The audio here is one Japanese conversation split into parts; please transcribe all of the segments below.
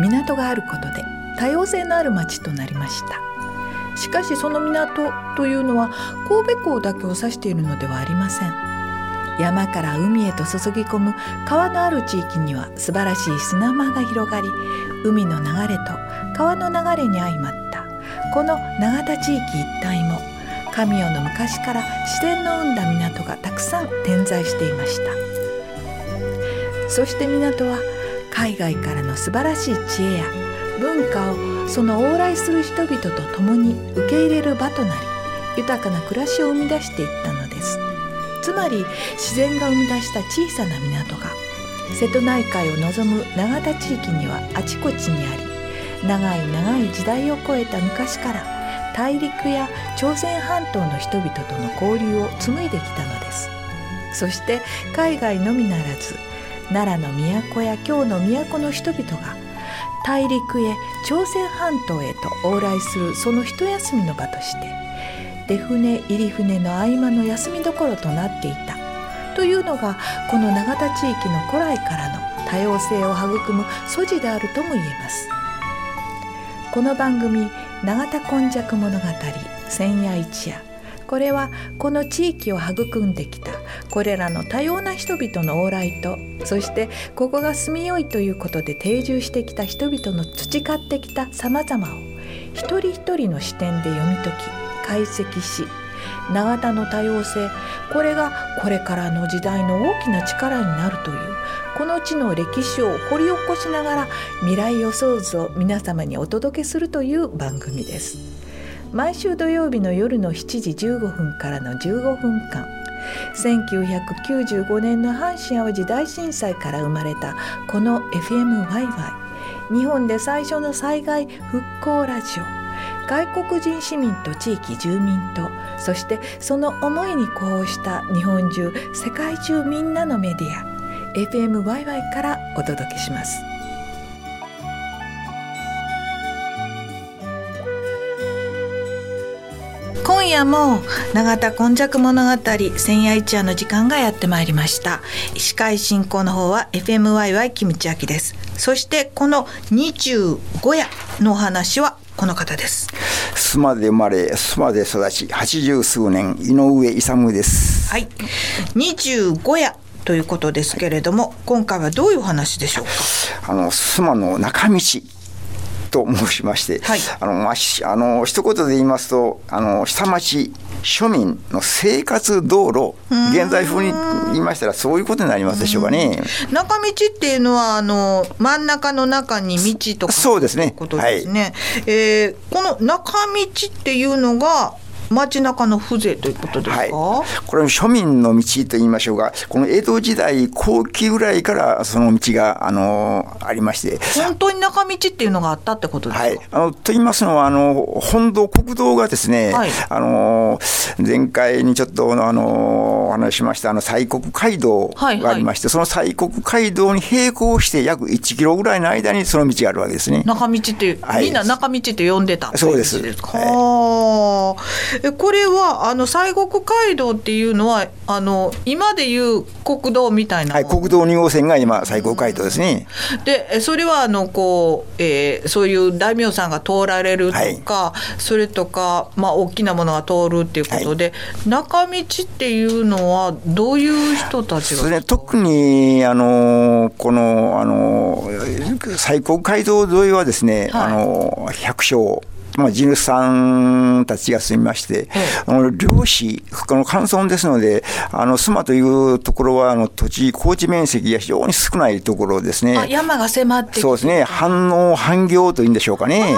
港があることで多様性のある町となりました。しかしその港というのは神戸港だけを指しているのではありません。山から海へと注ぎ込む川のある地域には素晴らしい砂間が広がり海の流れと川の流れに相まったこの永田地域一帯も神代の昔から自然の生んだ港がたくさん点在していました。そして港は海外からの素晴らしい知恵や文化をその往来する人々と共に受け入れる場となり豊かな暮らしを生み出していったのです。つまり自然が生み出した小さな港が瀬戸内海を望む永田地域にはあちこちにあり長い長い時代を超えた昔から大陸や朝鮮半島の人々との交流を紡いできたのです。そして海外のみならず奈良の都や京の都の人々が大陸へ朝鮮半島へと往来するその一休みの場として出船入り船の合間の休みどころとなっていた。というのがこの永田地域の古来からの多様性を育む素地であるとも言えます。この番組「永田今昔物語千夜一夜」これはこの地域を育んできたこれらの多様な人々の往来とそしてここが住みよいということで定住してきた人々の培ってきたさまざまを一人一人の視点で読み解き解析し永田の多様性これがこれからの時代の大きな力になるというこの地の歴史を掘り起こしながら未来予想図を皆様にお届けするという番組です。毎週土曜日の夜の7時15分からの15分間。1995年の阪神・淡路大震災から生まれたこの FMYY 日本で最初の災害復興ラジオ。外国人市民と地域住民とそしてその思いに呼応した日本中世界中みんなのメディア。FMYY からお届けします。今夜も永田今昔物語千夜一夜の時間がやってまいりました。司会進行の方は FMYY キムチアキです。そしてこの25夜のお話はこの方です。須磨で生まれ須磨で育ち八十数年井上勇です。はい。25夜ということですけれども、はい、今回はどういう話でしょうか？あの須磨の中道と申しまして、はい、あのまあ、あの一言で言いますとあの下町庶民の生活道路現在風に言いましたらそういうことになりますでしょうかね。中道っていうのはあの真ん中の中に道とかそうですね。ことですね、はい、えー、この中道っていうのが街中の風情ということですか、はい、これ庶民の道と言いましょうかこの江戸時代後期ぐらいからその道があのありまして。本当に中道っていうのがあったってことですか、はい、あのと言いますのはあの本道国道がですね、はい、あの前回にちょっとあのお話しましたあの西国街道がありまして、はいはい、その西国街道に並行して約1キロぐらいの間にその道があるわけですね。中道って、はい、みんな中道って呼んでたそうです。はあえこれはあの西国街道っていうのはあの今でいう国道みたいな、はい、国道2号線が今西国街道ですね。でそれはあのこう、えー、そういう大名さんが通られるとか、はい、それとか、まあ、大きなものが通るっていうことで、はい、中道っていうのはどういう人たちが？それ、特にあのこのあの西国街道沿いはですね、あの百姓まあ、地主さんたちが住みまして、あの漁師、この乾村ですので、あの須磨というところはあの土地、高地面積が非常に少ないところですね。山が迫ってそうですね、反応、反行というんでしょうかね。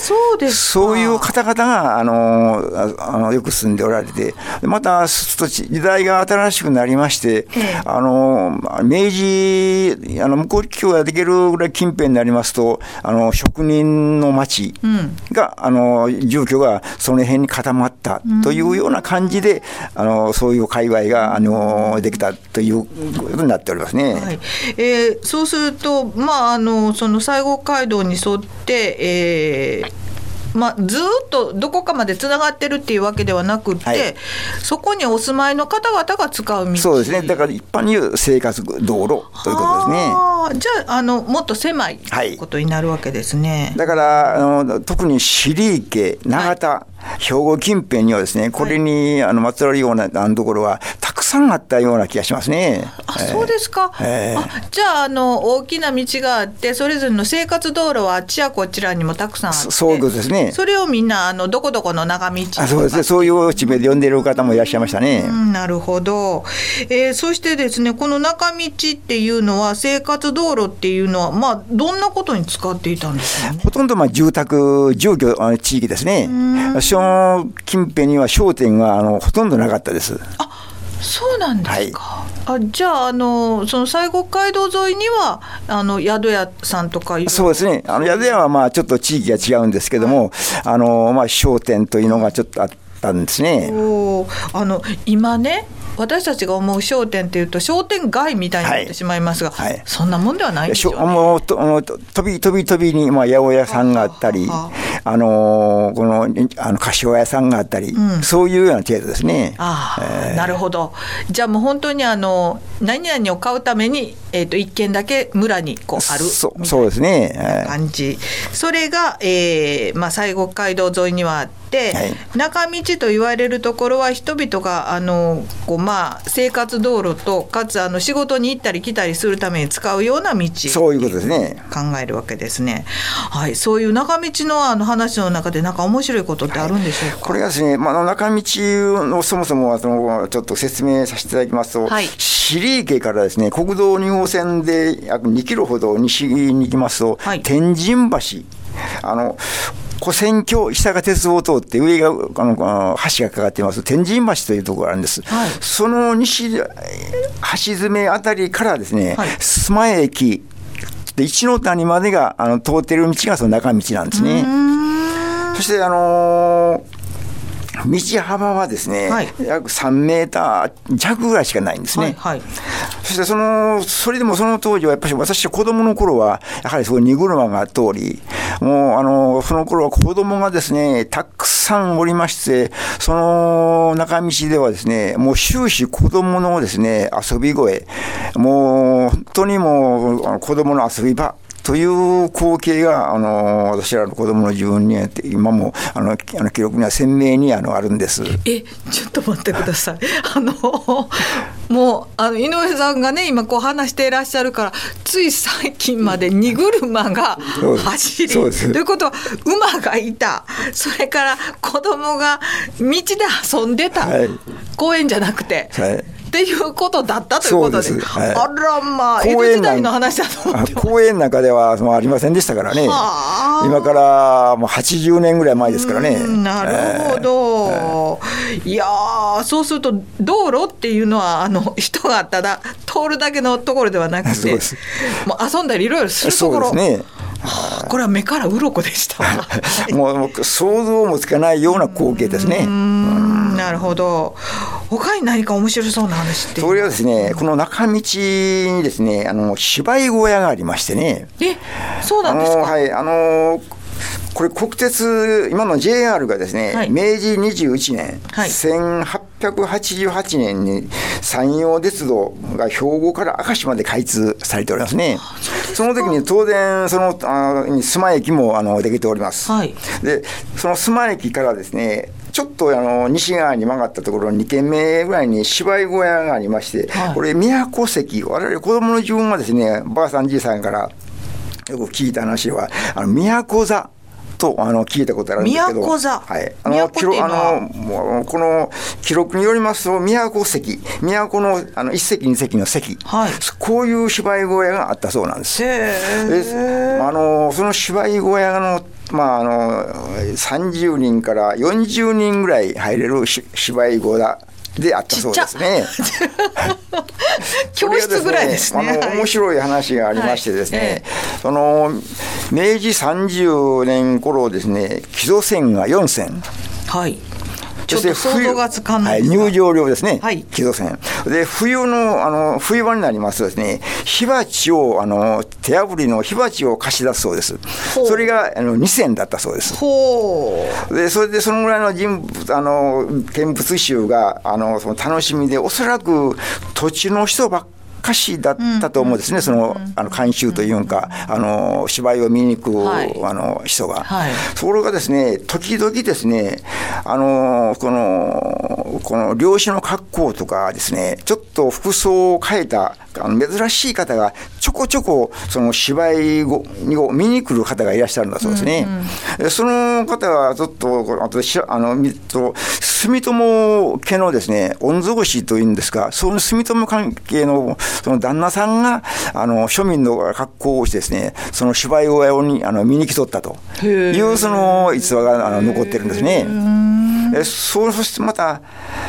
そうですそういう方々があのあのよく住んでおられて、また時代が新しくなりまして、ええ、あの明治あの向こう橋ができるぐらい近辺になりますと、あの職人の町が、うん、あの住居がその辺に固まったというような感じで、うん、あのそういう界隈があのできたということになっておりますね。はい、えー、そうすると、まあ、あのその西郷街道に沿って、えーまあ、ずっとどこかまでつながってるっていうわけではなくて、はい、そこにお住まいの方々が使う道。そうですね。だから一般に言う生活道路ということですね。じゃああのもっと狭いことになるわけですね、はい、だからあの特に尻池永田、はい兵庫近辺にはですね、これにあのまつわるようなところはたくさんあったような気がしますね。あ、そうですか。えー、あじゃああの大きな道があって、それぞれの生活道路はあっちやこちらにもたくさんあって、そういうことですね。それをみんなあのどこどこの長道あそうですね。そういう地名で呼んでいる方もいらっしゃいましたね。なるほど。えー、そしてですね、この中道っていうのは生活道路っていうのはまあどんなことに使っていたんですか、ね、ほとんどまあ住宅住居地域ですね。その近辺には商店はあのほとんどなかったです。あそうなんですか。はい、あじゃああのその西国街道沿いにはあの宿屋さんとかそうですね。あの宿屋はまあちょっと地域が違うんですけども、はい、あのまあ商店というのがちょっとあったんですね。おあの今ね私たちが思う商店っていうと商店街みたいになってしまいますが、はい。はい、そんなもんではないでしょう、ね、もうと飛び飛び飛びに、まあ、八百屋さんがあったり、あのこのあの柏屋さんがあったり、うん、そういうような程度ですね。あえー、なるほど。じゃあもう本当にあの何々を買うために、えーと、一軒だけ村にこうあるそうそうですね。感じ、それが、えーまあ、西国街道沿いにははい、中道と言われるところは人々があのこう、まあ、生活道路とかつあの仕事に行ったり来たりするために使うような道そういうことですね。考えるわけですね。はい、そういう中道のあの話の中でなんか面白いことってあるんでしょうか、はい、これはですね、まあ、中道のそもそもそのちょっと説明させていただきますと、はい、尻池からですね国道2号線で約2キロほど西に行きますと、はい、天神橋。あの古戦橋、下が鉄道を通って上があの橋がかかっています。天神橋というところがあるんです、はい、その西橋詰めあたりからですね、はい、須磨駅で一ノ谷までがあの通っている道がその中道なんですね。そしてあのー道幅はですね、はい、約3メーター弱ぐらいしかないんですね。はいはい、そしてその、それでもその当時はやっぱり私は子供の頃は、やはりすごい荷車が通り、もうあの、その頃は子供がですね、たくさんおりまして、その中道ではですね、もう終始子供のですね、遊び声、もう本当にもう子供の遊び場、という光景が、あの、私らの子供の自分には、今も、あの、あの記録には鮮明にあのあるんです。え、ちょっと待ってください。あの、もう、あの、井上さんがね、今こう話していらっしゃるから、つい最近まで荷車が走り、ということは、馬がいた、それから子供が道で遊んでた、はい、公園じゃなくて。はいっていうことだったということで、ではい、あらまあ、江戸時代の話だと。思って公園の中ではありませんでしたからね、今からもう80年ぐらい前ですからね。なるほど、えー、い。やそうすると、道路っていうのは、あの人がただ通るだけのところではなくて、もう遊んだりいろいろするところ。そうですね。これは目から鱗でした。もう想像もつかないような光景ですね。なるほど。他に何か面白そうな話ってそれはですね、この中道にですね、あの芝居小屋がありましてね。え、そうなんですか？はい、あのこれ国鉄今の JR がですね、はい、明治21年、はい、1888年に山陽鉄道が兵庫から明石まで開通されておりますね。その時に当然そのあ須磨駅もあのできております。はい、でその須磨駅からですねちょっとあの西側に曲がったところ2軒目ぐらいに芝居小屋がありまして、はい、これ都関我々子供の自分はですねばあさんじいさんからよく聞いた話はあの都座とあの聞いたことあるんですけど。宮古座。はい、あの記録あのもうこの記録によりますと宮古関都のあの一席二席の席、はい。こういう芝居小屋があったそうなんです。へであのその芝居小屋のまあ、あの30人から40人ぐらい入れるし芝居小屋であったそうですね。教室ぐらいですね。それがあの面白い話がありましてですね、はいえその明治30年頃ですね、木戸線が4線。はい。ちょっそしてと想像がつかんないはい、入場料ですね、はい木戸線。で、冬の、あの、冬場になりますとですね、火鉢を、あの、手炙りの火鉢を貸し出すそうです。それが、あの、2銭だったそうです。ほう。でそれでそのぐらいの人物あの見物衆があのその楽しみでおそらく土地の人ばっかしだったと思うんですね、そのあの監修というか、あの芝居を見に行く、はい。あの人が、はい。ところがですね時々ですねあのこのこの漁師の格好とかですねちょっと服装を変えたあの珍しい方がちょこちょこその芝居を見に来る方がいらっしゃるんだそうですね。でその方はちょっとあとしあの住友家のですね御曹司というんですがその住友関係のその旦那さんがあの庶民の格好をしてですねその芝居小屋にあの見に来とったというその逸話があの残ってるんですね。えそうそしてまた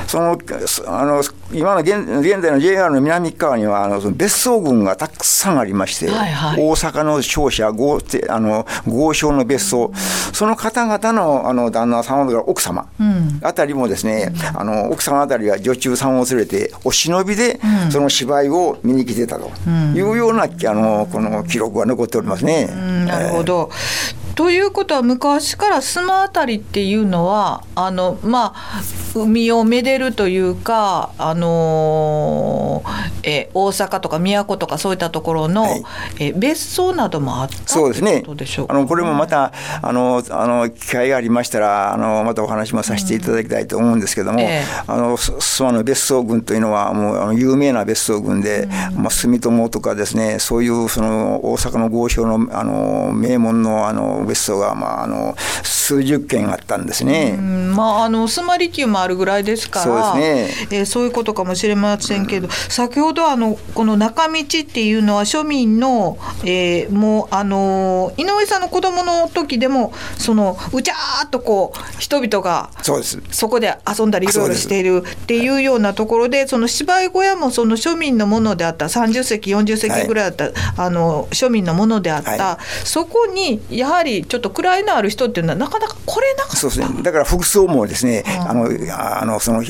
そのそあの今の現現在の JR の南側にはあのその別荘群がたくさんありまして、はいはい。大阪の商社豪邸あの豪商の別荘、その方々のあの旦那様とか奥様、あたりもですね、あの奥様あたりが女中さんを連れてお忍びでその芝居を見に来てたというようなあのこの記録が残っておりますね。うんなるほど。ということは昔から須磨あたりっていうのはあのまあ海をめでるというかあのーえ大阪とか都とかそういったところの、はい。え別荘などもあったそうですね。あのこれもまたあのあの機会がありましたらあのまたお話もさせていただきたいと思うんですけども、ええ。あのす諏訪の別荘群というのはもうあの有名な別荘群で、まあ住友とかですねそういうその大阪の豪商のあの名門のあの別荘がまああの数十軒あったんですね。うんまあ、あのスマリキューもあるぐらいですからそうですえーそういうことかもしれませんけど、先ほどあのこの中道っていうのは庶民の、えーもうあの井上さんの子供の時でもそのうちゃーっとこう人々がそうです。そこで遊んだりいろいろしているっていうようなところでその芝居小屋もその庶民のものであった30席40席ぐらいあった、あの庶民のものであった、はそこにやはりちょっと位のある人っていうのはなかなか来れなかった。そうですね。だから服装もですね、あの、あの、その、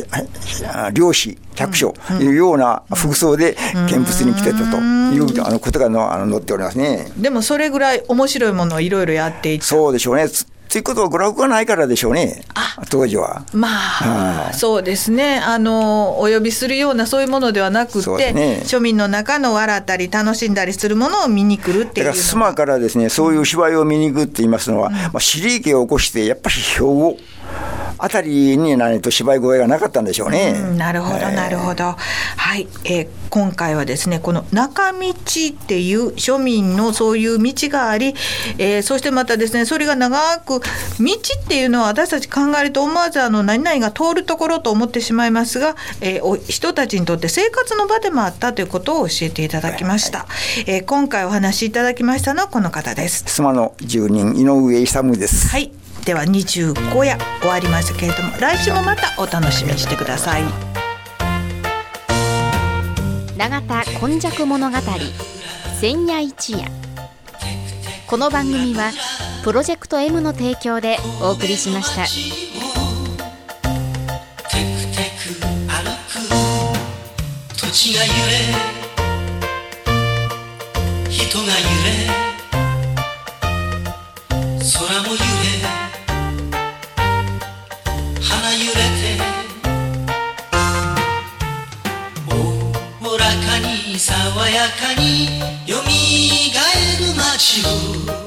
漁師、百姓いうような服装で見物に来てたという、あの、ことがの、あの、載っておりますね。でもそれぐらい面白いものをいろいろやっていてそうでしょうね。つということは娯楽がないからでしょうね。当時は。まあはい。そうですね。あのお呼びするようなそういうものではなくて、ね。庶民の中の笑ったり楽しんだりするものを見に来るっていうのだから、須磨からですね、そういう芝居を見に行くって言いますのは、まあ、尻池を起こして、やっぱり兵庫あたりにないと芝居声がなかったんでしょうね。うんなるほど、えーなるほど。はい、えー今回はですね、この中道っていう庶民のそういう道があり、えーそしてまたですね、それが長く、道っていうのは私たち考えると思わずあの何々が通るところと思ってしまいますが、えーお人たちにとって生活の場でもあったということを教えていただきました。えー今回お話しいただきましたのはこの方です。須磨の住人井上勇です。はい。では25夜終わりましたけれども来週もまたお楽しみにしてください。永田今昔物語千夜一夜この番組はプロジェクト M の提供でお送りしました。テクテク歩く土地が揺れかに爽やかによみがえる街を。